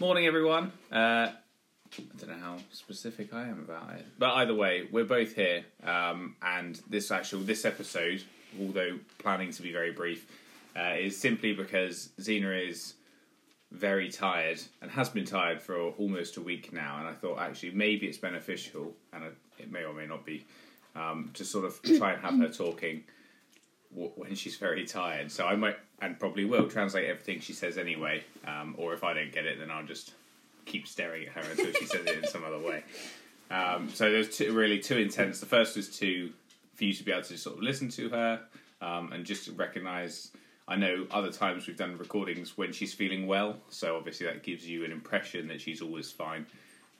Morning, everyone. Uh, I don't know how specific I am about it, but either way, we're both here, um, and this actual this episode, although planning to be very brief, uh, is simply because Xena is very tired and has been tired for almost a week now, and I thought actually maybe it's beneficial, and it may or may not be, um, to sort of try and have her talking when she's very tired. So I might and probably will translate everything she says anyway, um, or if I don't get it, then I'll just keep staring at her until she says it in some other way. Um, so there's two, really two intents. The first was to for you to be able to sort of listen to her um, and just recognise. I know other times we've done recordings when she's feeling well, so obviously that gives you an impression that she's always fine.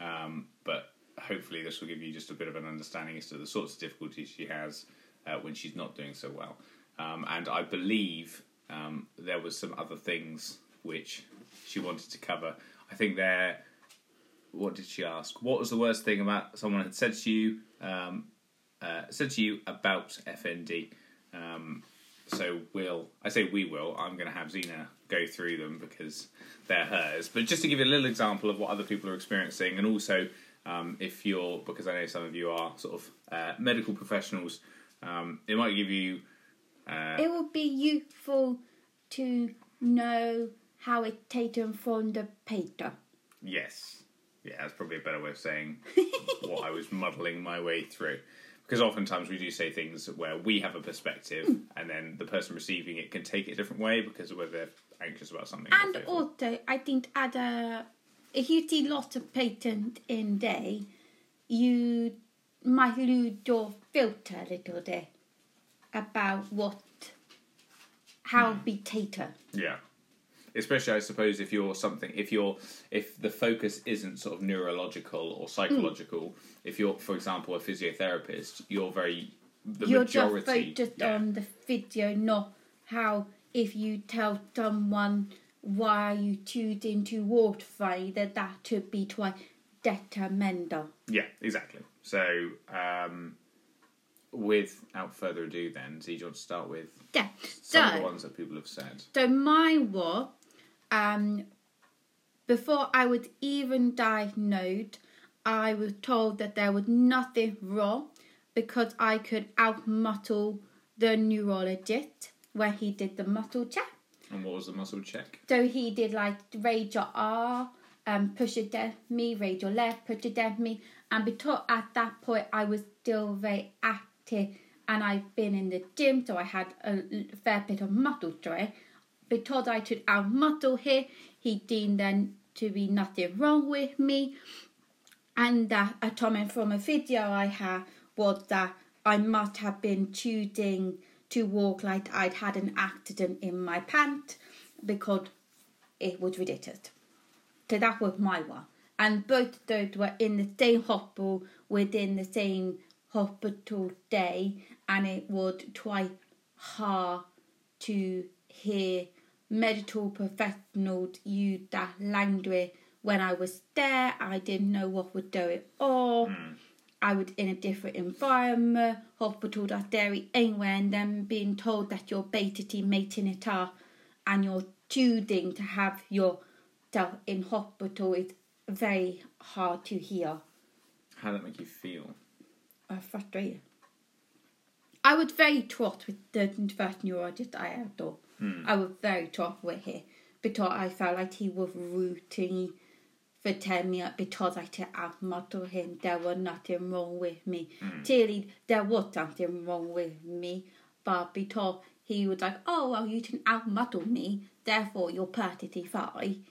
Um, but hopefully, this will give you just a bit of an understanding as to the sorts of difficulties she has uh, when she's not doing so well. Um, and I believe um, there was some other things which she wanted to cover. I think there. What did she ask? What was the worst thing about someone had said to you? Um, uh, said to you about FND. Um, so we'll. I say we will. I'm going to have Xena go through them because they're hers. But just to give you a little example of what other people are experiencing, and also um, if you're because I know some of you are sort of uh, medical professionals, um, it might give you uh, It would be useful to know how it taken from the paper. Yes. Yeah, that's probably a better way of saying what I was muddling my way through. Because oftentimes we do say things where we have a perspective and then the person receiving it can take it a different way because of whether they're anxious about something. And also, I think a, if you see lots of patent in day, you might lose your filter a little bit about what, how Hmm. be tater. Yeah. Especially, I suppose, if you're something, if you're, if the focus isn't sort of neurological or psychological, if you're, for example, a physiotherapist, you're very, the You're majority. just focused yeah. on the video, not how if you tell someone why you tuned into walk fight that that should be quite detrimental. Yeah, exactly. So, um, without further ado, then, so you want to start with Yeah. some of the ones that people have said. so mine was um, before I was even diagnosed, I was told that there was nothing wrong because I could outmuscle the neurologist where he did the muscle check. And what was the muscle check? So he did like raise your arm, um, push it down me, raise your leg, push it down me. And because at that point I was still very active and I've been in the gym, so I had a fair bit of muscle strength. Because I could out muscle here, he deemed then to be nothing wrong with me. And that a comment from a video I had was that I must have been choosing to walk like I'd had an accident in my pant because it was ridiculous. So that was my one. And both those were in the same hospital within the same hospital day, and it was quite hard to hear medical professionals use that language when I was there. I didn't know what was going on. I was in a different environment, hospital that very anywhere, and then being told that you're basically making it up and you're choosing to have yourself in hospital is very hard to hear. How did that make you feel? Uh, frustrated. I was very trot with the first neurologist I had though. I was very trot with him because I felt like he was rooting for telling me that because I could outmuscle him, there was nothing wrong with me. Clearly, there was something wrong with me, but because he was like, oh, well, you can outmuscle me, therefore you're perfectly fine,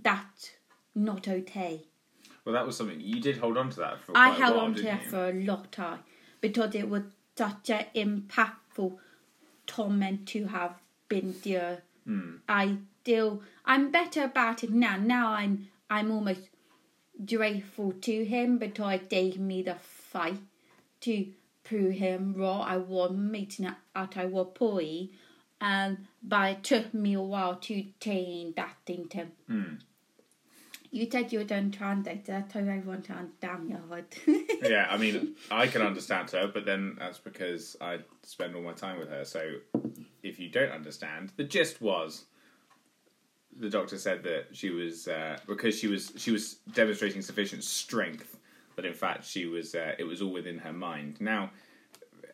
that's not okay. Well, that was something you did hold on to that for. I held while, on to you? for a long time because it was such an impactful torment to have been there. Hmm. I still, I'm better about it now. Now I'm, I'm almost grateful to him because it gave me the fight to prove him wrong. I was meeting at I was poorly, and but it took me a while to change that thing to Hmm. You said you were done translate. I told everyone to understand your word. yeah, I mean, I can understand her, but then that's because I spend all my time with her. So if you don't understand, the gist was the doctor said that she was uh, because she was she was demonstrating sufficient strength that in fact she was uh, it was all within her mind. Now,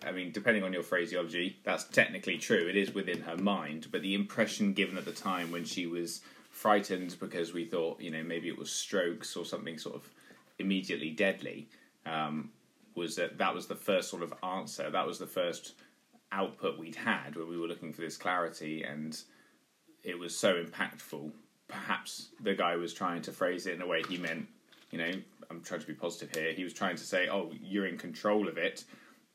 I mean, depending on your phraseology, that's technically true. It is within her mind, but the impression given at the time when she was frightened because we thought you know maybe it was strokes or something sort of immediately deadly um, was that that was the first sort of answer. That was the first output we'd had when we were looking for this clarity, and it was so impactful. Perhaps the guy was trying to phrase it in a way he meant, you know, I'm trying to be positive here. He was trying to say, "Oh, you're in control of it.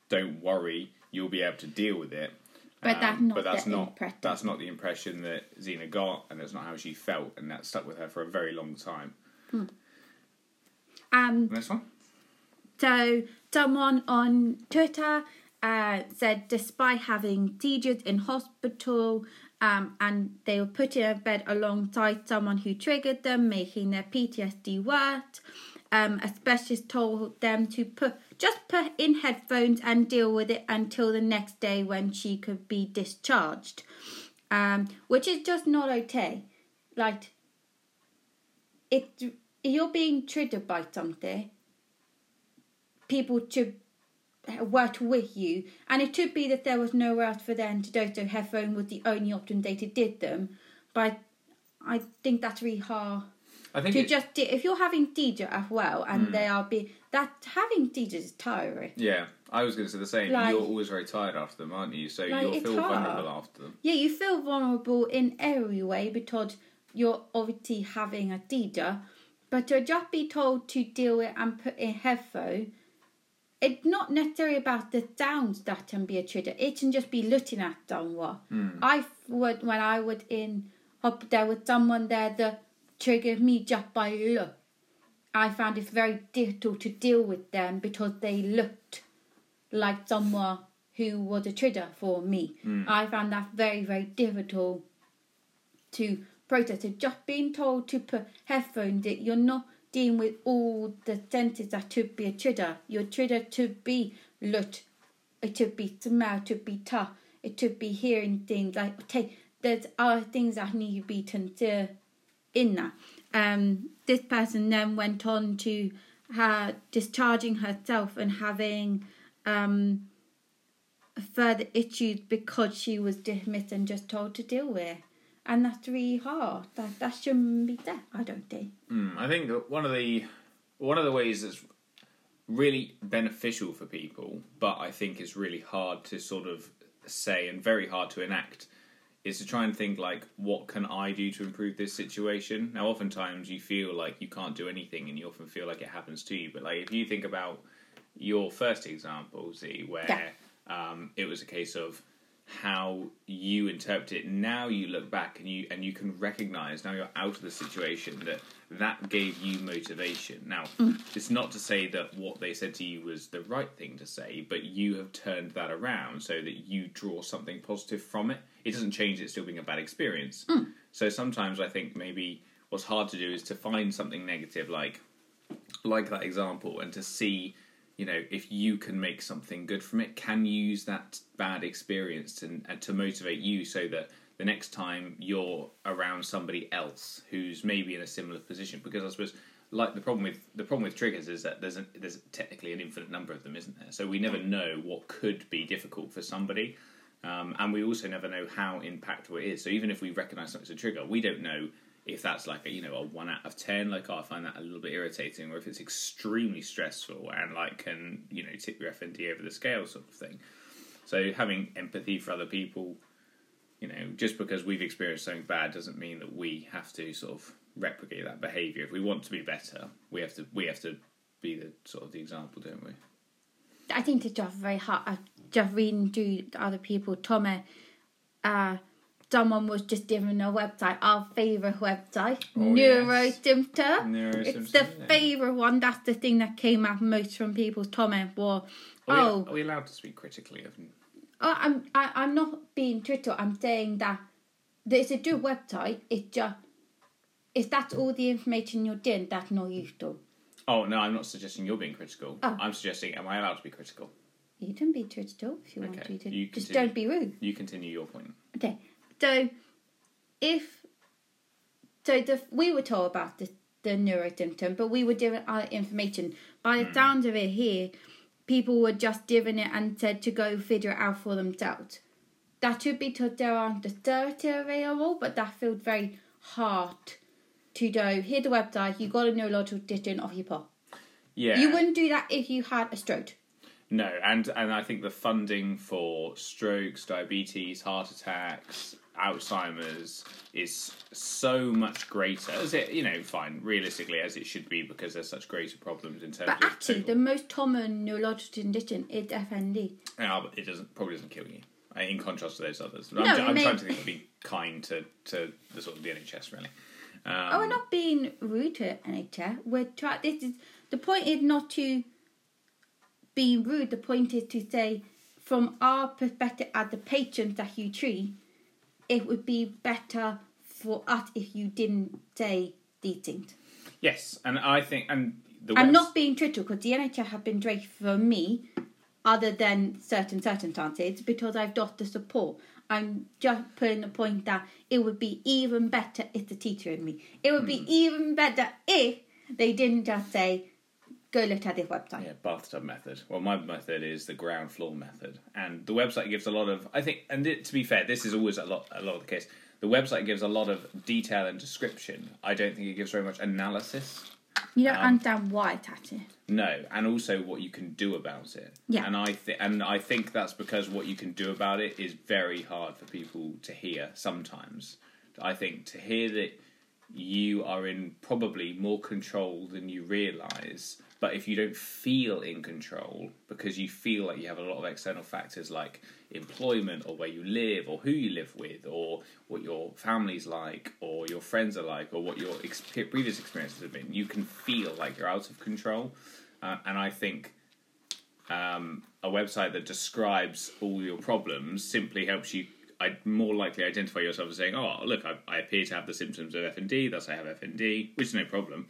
Don't worry, you'll be able to deal with it." But that's not but that's the not impression. that's not the impression that Xena got, and that's not how she felt, and that stuck with her for a very long time. Um, Next one. So, someone on Twitter uh, said despite having seizures in hospital um, and they were put in a bed alongside someone who triggered them, making their PTSD worse, um, a specialist told them to put just put in headphones and deal with it until the next day when she could be discharged, um, which is just not okay. Like, it you're being triggered by something people should work with you. And it could be that there was nowhere else for them to go, so headphone was the only option they did them. But I think that's really hard I think to it- just do. If you're having seizure as well, and hmm. they are be that having seizures is tiring. Yeah, I was going to say the same. Like- you're always very tired after them, aren't you? So Like, you'll feel hard. vulnerable after them. Yeah, you feel vulnerable in every way because you're obviously having a seizure, but to just be told to deal with and put in headphone, it's not necessarily about the sounds that can be a trigger. It can just be looking at someone. Hmm. I would when I was in up there with someone there that triggered me just by look. I found it very difficult to deal with them because they looked like someone who was a trigger for me. Hmm. I found that very, very difficult to process. So just being told to put headphones in, you're not dealing with all the senses that could be a trigger. Your trigger to be look, it could be smell, it could be touch, it could be hearing things like okay, there's other things that need to be considered in that. Um, this person then went on to her discharging herself and having um, further issues because she was dismissed and just told to deal with. And that's really hard. That that shouldn't be there. I don't think. Mm, I think one of the one of the ways that's really beneficial for people, but I think is really hard to sort of say and very hard to enact, is to try and think like, what can I do to improve this situation? Now, oftentimes you feel like you can't do anything, and you often feel like it happens to you. But like, if you think about your first example, Z, where Yeah. um, it was a case of how you interpret it now you look back and you and you can recognize now you're out of the situation that that gave you motivation now it's not to say that what they said to you was the right thing to say but you have turned that around so that you draw something positive from it it doesn't change it still being a bad experience. So sometimes i think maybe what's hard to do is to find something negative like like that example and to see you know if you can make something good from it. Can you use that bad experience to, uh, to motivate you so that the next time you're around somebody else who's maybe in a similar position? Because i suppose like the problem with the problem with triggers is that there's a, there's technically an infinite number of them isn't there? So we never know what could be difficult for somebody um, and we also never know how impactful it is so even if we recognize something's a trigger we don't know if that's like a you know a one out of ten, like oh, I find that a little bit irritating, or if it's extremely stressful and like can you know tip your FND over the scale sort of thing. So having empathy for other people, you know, just because we've experienced something bad doesn't mean that we have to sort of replicate that behaviour. If we want to be better, we have to we have to be the sort of the example, don't we? I think it's just very hard. Just reading through other people, Tommy, uh, someone was just given a website, our favourite website, Oh, yes. Neurosymptom. It's the yeah. favourite one. That's the thing that came out most from people's comments. Were, Are we, oh, are we allowed to speak critically of? oh, I'm I, I'm not being Twitter. I'm saying that it's a good website. It's just if that's all the information you're getting, that's not useful. Oh no, I'm not suggesting you're being critical. Oh. I'm suggesting, am I allowed to be critical? You can be critical if you want to. you Just continue. don't be rude. You continue your point. Okay, so if So the we were told about the the neuro symptom, but we were given other information. By the hmm. sound of it here, people were just given it and said to go figure it out for themselves. That should be because there aren't the thirty available, but that feels very hard to do. Here's the website. You got a neurological condition off your paw. Yeah. You wouldn't do that if you had a stroke. No, and and I think the funding for strokes, diabetes, heart attacks, Alzheimer's is so much greater. As it, you know, fine, realistically, as it should be because there's such greater problems in terms But of actually, total- the most common neurological condition is FND. Yeah, but it doesn't probably doesn't kill you. uh, In contrast to those others, I'm, No, it I'm may- trying to think of be kind to, to the sort of the NHS really. Um, oh, we're not being rude to NHS. We're try. This is the point. Is not to be rude. The point is to say, from our perspective as the patrons that you treat, it would be better for us if you didn't say these things. Yes, and I think and the I'm not being critical because the NHS have been great for me, other than certain circumstances, because I've got the support. I'm just putting the point that it would be even better if the teacher and me. It would Hmm. be even better if they didn't just say, "Go look at this website." Yeah, bathtub method. Well, my method is the ground floor method, and the website gives a lot of. I think, and it, to be fair, this is always a lot, a lot of the case. The website gives a lot of detail and description. I don't think it gives very much analysis. You don't Um, understand why it's happening. No, and also what you can do about it. Yeah. and I think, and I think that's because what you can do about it is very hard for people to hear. Sometimes, I think to hear that you are in probably more control than you realize. But if you don't feel in control because you feel like you have a lot of external factors like employment or where you live or who you live with or what your family's like or your friends are like or what your ex- previous experiences have been, you can feel like you're out of control. Uh, and I think um, a website that describes all your problems simply helps you I more likely identify yourself as saying, "Oh, look, I, I appear to have the symptoms of FND, thus I have FND," which is no problem.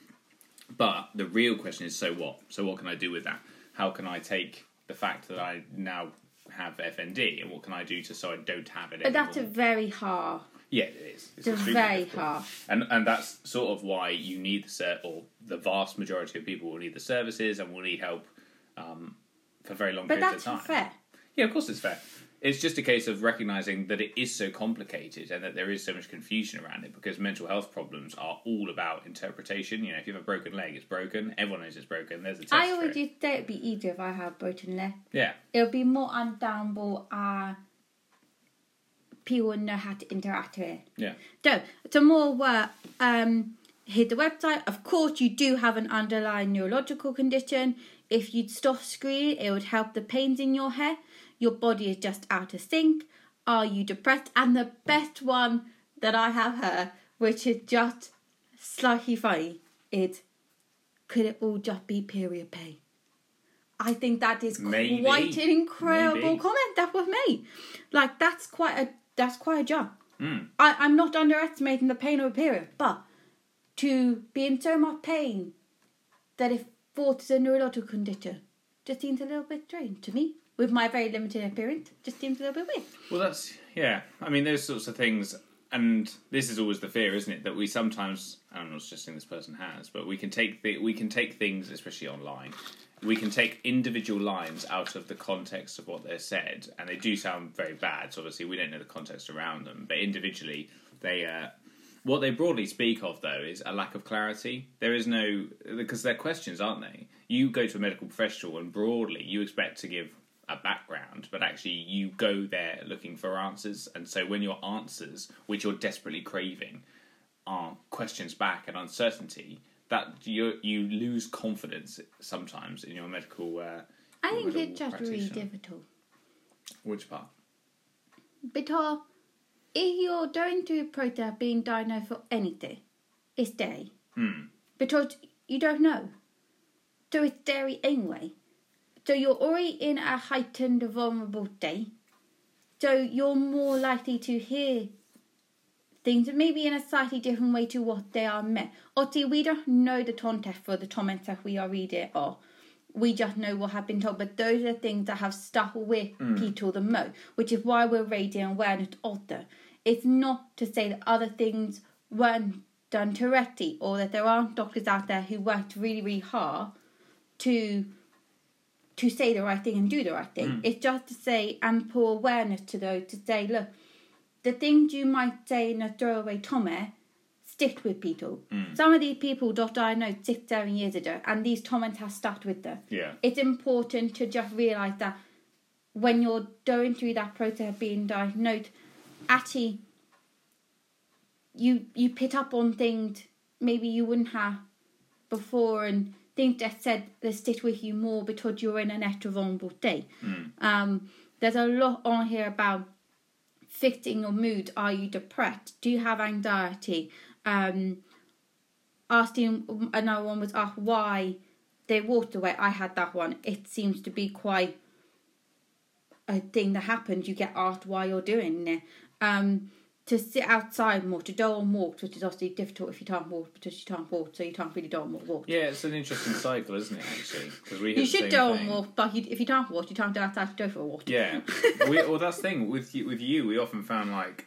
But the real question is, so what? So what can I do with that? How can I take the fact that I now have FND, and what can I do to so I don't have it But anymore? that's a very hard. yeah, it is. It's very difficult. hard. and and that's sort of why you need the ser- or the vast majority of people will need the services and will need help um, for very long But periods of time. fair. Yeah, of course it's fair. It's just a case of recognizing that it is so complicated and that there is so much confusion around it because mental health problems are all about interpretation. You know, if you have a broken leg, it's broken. Everyone knows it's broken. There's a test I always it. used to say it'd be easier if I had broken leg. Yeah, It would be more undownable. Uh, people would know how to interact with it. yeah. So, to more work, um, hit the website. Of course, you do have an underlying neurological condition. If you'd stop screening, it would help the pains in your head. Your body is just out of sync. Are you depressed? And the best one that I have heard, which is just slightly funny, is could it all just be period pain? I think that is Maybe. quite an incredible Maybe. comment that was made. Like that's quite a that's quite a jump. Mm. I, I'm not underestimating the pain of a period, but to be in so much pain that it thought is a neurological condition just seems a little bit strange to me. With my very limited appearance, just seems a little bit weird. Well, that's yeah. I mean, those sorts of things, and this is always the fear, isn't it? That we sometimes, I'm not suggesting this person has, but we can take the, we can take things, especially online, we can take individual lines out of the context of what they're said, and they do sound very bad. So obviously, we don't know the context around them, but individually, they. Uh, what they broadly speak of, though, is a lack of clarity. There is no because they're questions, aren't they? You go to a medical professional, and broadly, you expect to give a background, but actually you go there looking for answers. And so when your answers, which you're desperately craving, are questions back and uncertainty, that you you lose confidence sometimes in your medical. Uh, I your think medical it's just really difficult Which part? because if you're going to a process being diagnosed for anything, it's day Hmm. because you don't know. So it's dairy anyway. So you're already in a heightened vulnerable state. So you're more likely to hear things maybe in a slightly different way to what they are meant. Obviously, we don't know the context for the comments that we are reading or we just know what have been told, but those are things that have stuck with mm. people the most, which is why we're raising awareness of them. It's not to say that other things weren't done correctly or that there aren't doctors out there who worked really, really hard to to say the right thing and do the right thing. Mm. It's just to say and pour awareness to those to say, look, the things you might say in a throwaway comment stick with people. Mm. Some of these people that I know six, seven years ago and these comments have stuck with them. Yeah. It's important to just realise that when you're going through that process of being diagnosed, actually you you pick up on things maybe you wouldn't have before and things that said they stick with you more because you're in an extra vulnerable state. Um, there's a lot on here about fitting your mood. Are you depressed? Do you have anxiety? Um, asking another one was asked why they walked away. I had that one. It seems to be quite a thing that happens. You get asked why you're doing it. Um, to sit outside more, to go on walks, which is obviously difficult if you can't walk because you can't walk, so you can't really go on walk. Yeah, it's an interesting cycle, isn't it? Actually, because we You should go on walk, but you, if you can't walk, you can't go outside to go for a walk. Yeah, we, well, that's the thing with you, with you. We often found like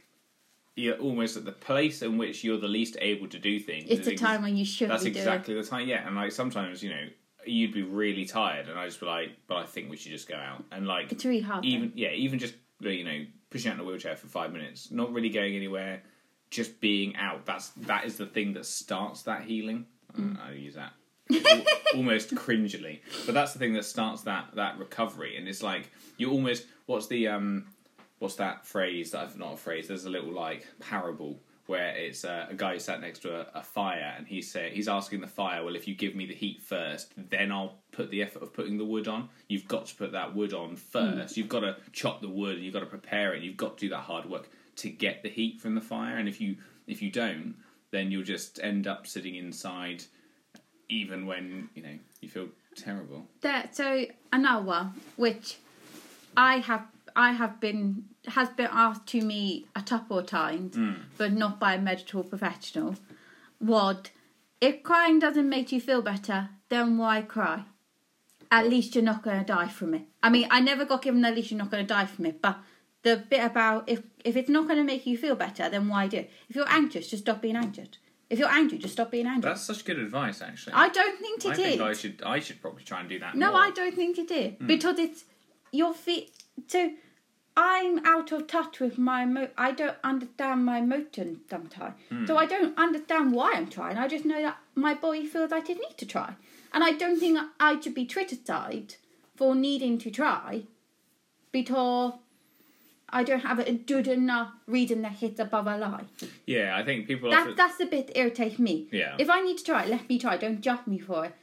you're almost at the place in which you're the least able to do things. It's the ex- time when you should That's be doing. exactly the time. Yeah, and like sometimes you know you'd be really tired, and I just be like, but I think we should just go out and like It's really hard. even yeah, even just you know pushing out in a wheelchair for five minutes, not really going anywhere, just being out. That's that is the thing that starts that healing. Mm. Uh, I use that almost cringily, but that's the thing that starts that that recovery. And it's like you almost what's the um what's that phrase that I've not a phrase. There's a little like parable where it's uh, a guy who sat next to a, a fire and he's say, he's asking the fire, well, if you give me the heat first, then I'll put the effort of putting the wood on. You've got to put that wood on first. You've got to chop the wood. and You've got to prepare it. You've got to do that hard work to get the heat from the fire. And if you if you don't, then you'll just end up sitting inside, even when you know you feel terrible. There, so another one, which I have, I have been has been asked to me a couple of times, hmm. but not by a medical professional. What if crying doesn't make you feel better? Then why cry? At least you're not going to die from it. I mean, I never got given at least you're not going to die from it, but the bit about if if it's not going to make you feel better, then why do it? If you're anxious, just stop being anxious. If you're angry, just stop being angry. That's such good advice, actually. I don't think it I is. think I should I should probably try and do that. No, more. I don't think it is hmm. because it's your feet. So I'm out of touch with my. Emo- I don't understand my emotions sometimes. Hmm. So I don't understand why I'm trying. I just know that my body feels like it needs to try, and I don't think I should be criticised for needing to try because I don't have a good enough reason that hits above a lie. Yeah, I think people That often. that's the bit that irritates me. Yeah. If I need to try, let me try. Don't judge me for it.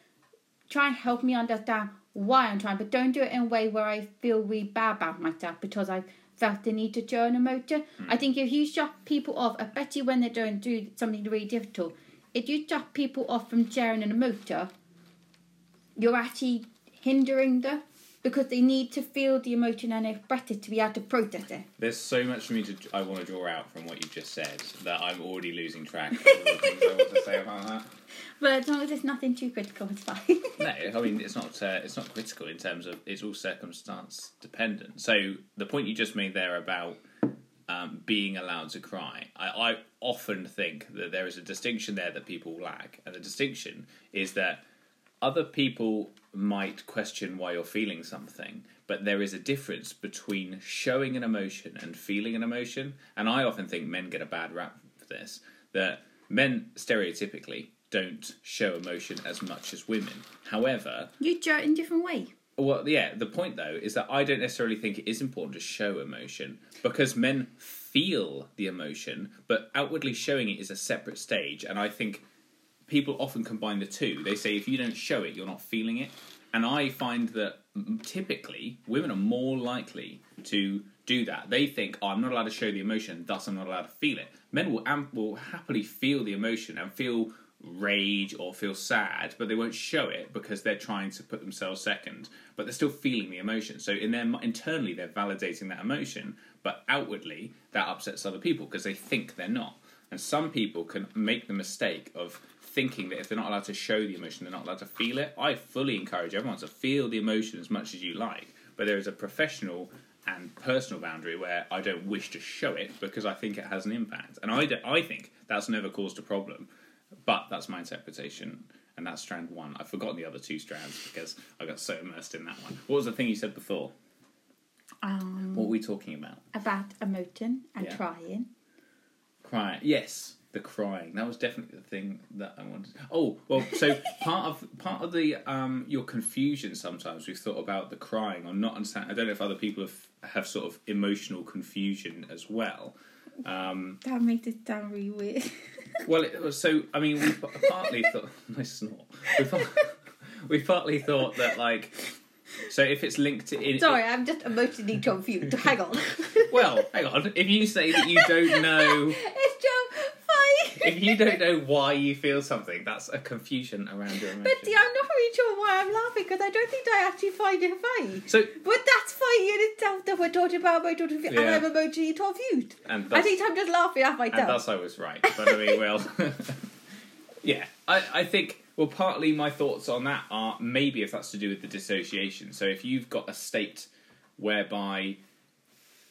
Try and help me understand why I'm trying, but don't do it in a way where I feel really bad about myself because I felt the need to show a motor. Hmm. I think if you shut people off, especially when they're going do something really difficult, if you shut people off from sharing an motor, you're actually hindering them because they need to feel the emotion and express it to be able to process it. There's so much for me to I want to draw out from what you've just said that I'm already losing track of all the things I want to say about that. But as long as it's nothing too critical, it's fine. No, I mean it's not uh, it's not critical in terms of it's all circumstance dependent. So the point you just made there about um, being allowed to cry, I, I often think that there is a distinction there that people lack, and the distinction is that other people might question why you're feeling something, but there is a difference between showing an emotion and feeling an emotion. And I often think men get a bad rap for this. That men stereotypically don't show emotion as much as women. However, you do it in a different way. well, yeah, the point though is that I don't necessarily think it is important to show emotion because men feel the emotion, but outwardly showing it is a separate stage. And I think people often combine the two. They say if you don't show it, you're not feeling it. And I find that typically women are more likely to do that. They think, oh, I'm not allowed to show the emotion, thus I'm not allowed to feel it. Men will, am- will happily feel the emotion and feel rage or feel sad, but they won't show it because they're trying to put themselves second. But they're still feeling the emotion. So in their internally, they're validating that emotion, but outwardly, that upsets other people because they think they're not. And some people can make the mistake of thinking that if they're not allowed to show the emotion, they're not allowed to feel it. I fully encourage everyone to feel the emotion as much as you like, but there is a professional and personal boundary where I don't wish to show it because I think it has an impact, and I I think that's never caused a problem. but that's my interpretation, and that's strand one. I've forgotten the other two strands because I got so immersed in that one. What was the thing you said before? Um, What were we talking about? about emoting and Yeah. trying. Crying. Yes, the crying. That was definitely the thing that I wanted. Oh, well, so part of part of the um your confusion sometimes we've thought about the crying or not understand. I don't know if other people have have sort of emotional confusion as well. Um, That made it sound really weird. well, it was so. I mean, we partly thought. Nice snort. We, par- we partly thought that like. So if it's linked to in, Sorry, I'm just emotionally confused. Hang on. well, hang on. If you say that you don't know it's just. If you don't know why you feel something, that's a confusion around your emotion. But I'm not really sure why I'm laughing because I don't think I actually find it funny. so, But that's funny in itself that we're talking about my confused Yeah. and I'm emotionally confused. and I think I'm just laughing at myself. and thus I was right. But I mean, well, yeah, I, I think. Well, partly my thoughts on that are maybe if that's to do with the dissociation. So if you've got a state whereby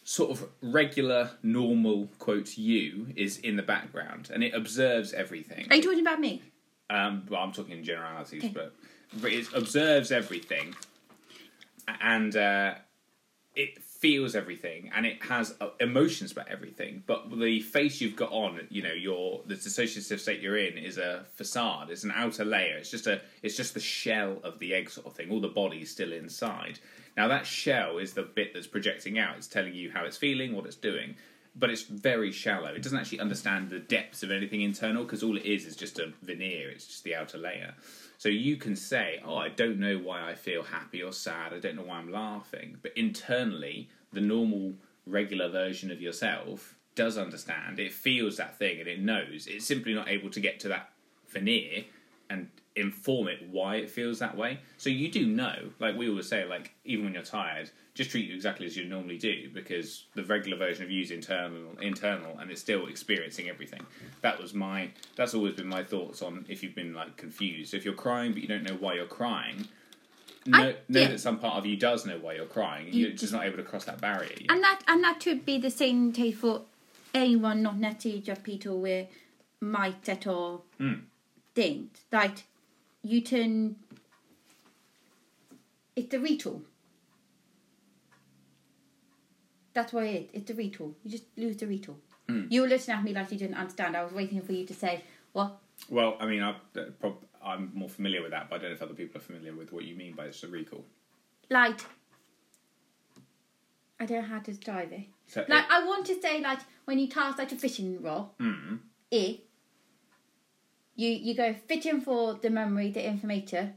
sort of regular, normal quote you is in the background and it observes everything. Are you talking about me? Um, well, I'm talking in generalities, Okay. but but it observes everything, and uh, it feels everything, and it has uh, emotions about everything. But the face you've got on, you know, your the dissociative state you're in is a facade. It's an outer layer. It's just a it's just the shell of the egg sort of thing. All the body's still inside. Now that shell is the bit that's projecting out. It's telling you how it's feeling, what it's doing. But it's very shallow. It doesn't actually understand the depths of anything internal because all it is is just a veneer. It's just the outer layer. So you can say, "Oh, I don't know why I feel happy or sad. I don't know why I'm laughing." But internally, the normal, regular version of yourself does understand. It feels that thing and it knows. It's simply not able to get to that veneer and inform it why it feels that way. So you do know, like we always say, like even when you're tired, just treat you exactly as you normally do because the regular version of you is internal, internal, and it's still experiencing everything. That was my. That's always been my thoughts on if you've been like confused. So if you're crying but you don't know why you're crying. Know, I- know yeah. that some part of you does know why you're crying. You You're just not able to cross that barrier. yet. And that and that should be the same case for anyone not necessarily just people with mindset or Mm. things. Like you can it's a retool. That's what it is. It's a retool. You just lose the retool. Mm. You were listening at me like you didn't understand. I was waiting for you to say, What? Well, I mean, I, uh, prob- I'm more familiar with that, but I don't know if other people are familiar with what you mean by it's a recall. Like I don't know how to describe it. So, Like I want to say like when you cast like a fishing rod, mm, it you you go fishing for the memory, the information,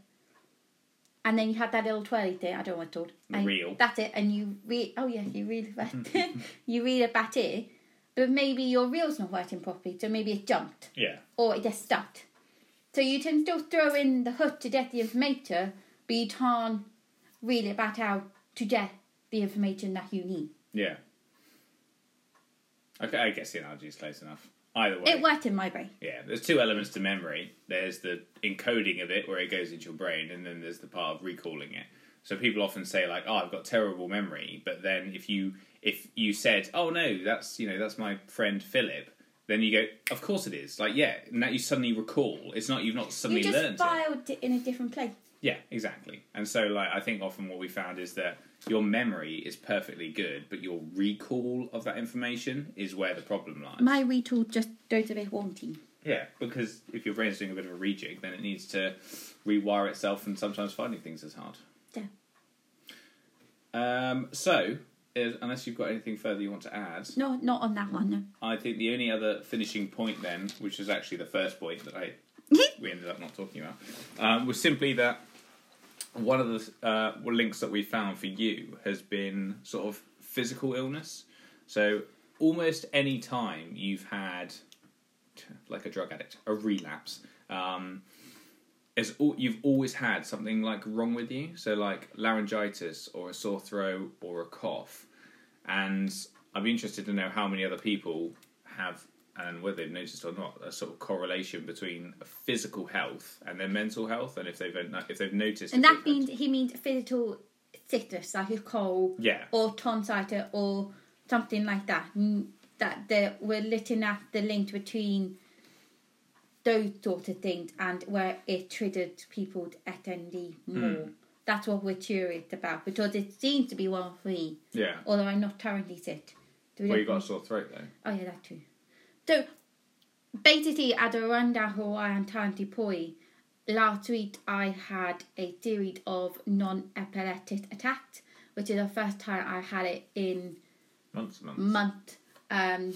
and then you have that little twirly thing. I don't want called. The That's it, and you read. Oh yeah, you read about mm-hmm. mm-hmm. you read about it, but maybe your reel's not working properly, so maybe it jumped yeah, or it just stuck. So you can still throw in the hook to get the information, but you can't read it back out to get the information that you need. yeah. Okay, I guess the analogy is close enough. Either way, It worked in my brain. yeah. There's two elements to memory. There's the encoding of it, where it goes into your brain, and then there's the part of recalling it. So people often say like, "Oh, I've got terrible memory," but then if you if you said, "Oh no, that's you know that's my friend Philip," then you go, "Of course it is." Like, yeah, and that you suddenly recall. It's not you've not suddenly You just learned filed it in a different place. Yeah, exactly. And so, like, I think often what we found is that your memory is perfectly good, but your recall of that information is where the problem lies. My retool just goes a bit haunting. yeah, because if your brain's doing a bit of a rejig, then it needs to rewire itself, and sometimes finding things is hard. Yeah. Um, so, is, unless you've got anything further you want to add, No, not on that one. No. I think the only other finishing point then, which was actually the first point that I we ended up not talking about, um, was simply that one of the uh, links that we found for you has been sort of physical illness. So almost any time you've had, like a drug addict, a relapse, um, is al- you've always had something like wrong with you. So like laryngitis or a sore throat or a cough, and I'd be interested to know how many other people have and whether they've noticed or not a sort of correlation between physical health and their mental health, and if they've if they've noticed. And that means he means physical sickness, like a cold yeah, or tonsillitis or something like that. Mm, That they we're looking at the link between those sort of things, and where it triggered people attending more. That's what we're curious about because it seems to be one for me. Yeah. Although I'm not currently sick. We Well, you got a sore throat though. Oh yeah, that too. So basically, at the rundown Hawaiian Tanti Poi, last week I had a series of non-epileptic attacks, which is the first time I had it in Months months. month. Um,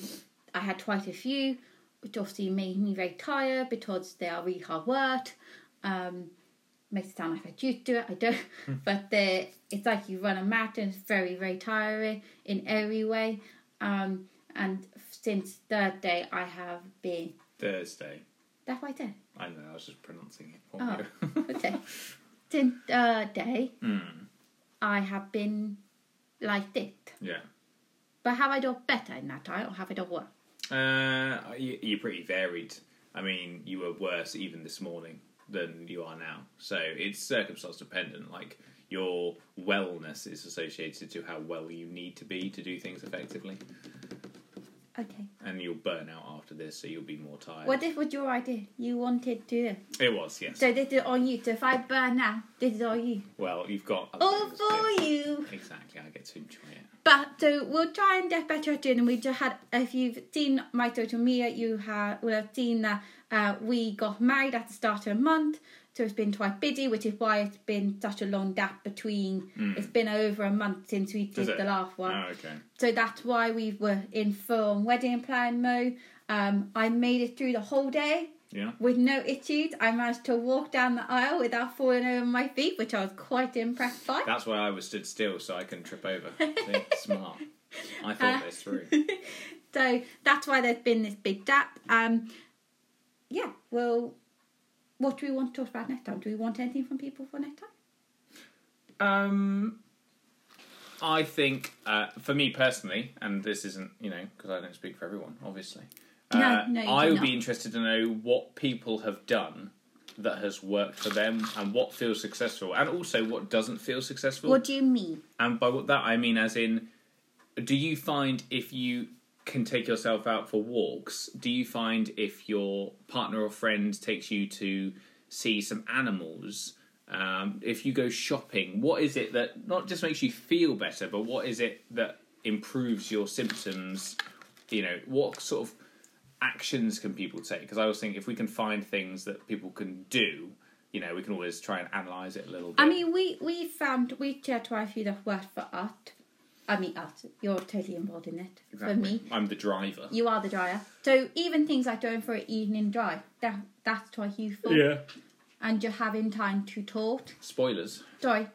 I had quite a few, which obviously made me very tired because they are really hard work. Um, makes it sound like I used to it. I don't, but they it's like you run a marathon. It's very very tiring in every way. Um, and since third day, I have been. Thursday. That's what I said. I know. I was just pronouncing it for Oh. you. Okay. since third day, Hmm. I have been like this. Yeah. But have I done better in that time, or have I done worse? Uh, you, you're pretty varied. I mean, you were worse even this morning than you are now. So it's circumstance dependent. Like your wellness is associated to how well you need to be to do things effectively, Okay. and you'll burn out after this, so you'll be more tired. Well, this was your idea. You wanted to it. Was, yes. So this is on you. So if I burn now, this is on you. well, you've got. All for you. Exactly. I get to enjoy it. But so we'll try and get better at it. And we just had, if you've seen my social media, you have will have seen that uh, we got married at the start of a month. So it's been quite busy, which is why it's been such a long gap between. It's been over a month since we did the last one. Oh, okay. So that's why we were in full wedding plan mode. Um, I made it through the whole day. Yeah. with no issues. I managed to walk down the aisle without falling over my feet, which I was quite impressed by. That's why I was stood still so I can trip over. Smart. I thought Uh, this through. so that's why there's been this big gap. Um, yeah, well, what do we want to talk about next time? Do we want anything from people for next time? Um, I think uh, for me personally, and this isn't you know because I don't speak for everyone, obviously. No, uh, no, you I would not. be interested to know what people have done that has worked for them, and what feels successful, and also what doesn't feel successful. What do you mean? And by what that I mean, as in, do you find if you can take yourself out for walks, do you find if your partner or friend takes you to see some animals, um, if you go shopping, what is it that not just makes you feel better, but what is it that improves your symptoms? You know, what sort of actions can people take? Because I always think if we can find things that people can do, you know, we can always try and analyze it a little bit. I mean, we we found we tried quite a few that worked for us. I mean, us. You're totally involved in it. For me, I'm the driver. you are the driver. So even things like going for an evening drive, that that's quite useful. And you're having time to talk. Spoilers. Sorry.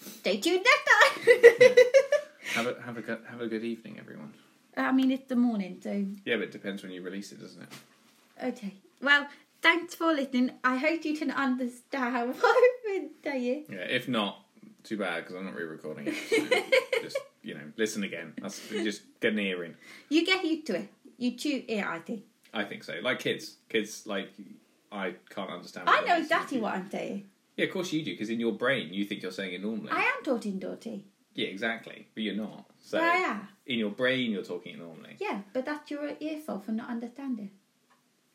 Stay tuned next time. Have a have a good, have a good evening, everyone. I mean, it's the morning, so Yeah, but it depends when you release it, doesn't it? okay. Well, thanks for listening. I hope you can understand what I've been saying. Yeah. If not, too bad because I'm not re-recording it. So just you know, listen again. That's just get an ear in. You get used to it. You tune it, I think. I think so. Like kids, kids like I can't understand. I know exactly what I'm saying. Yeah, of course you do because in your brain you think you're saying it normally. I am talking dirty. Yeah, exactly. But you're not. So But I am. in your brain you're talking it normally. Yeah, but that's your ear fault for not understanding.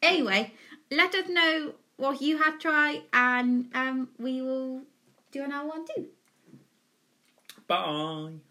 Anyway, let us know what you have tried, and um, we will do another one too. Bye.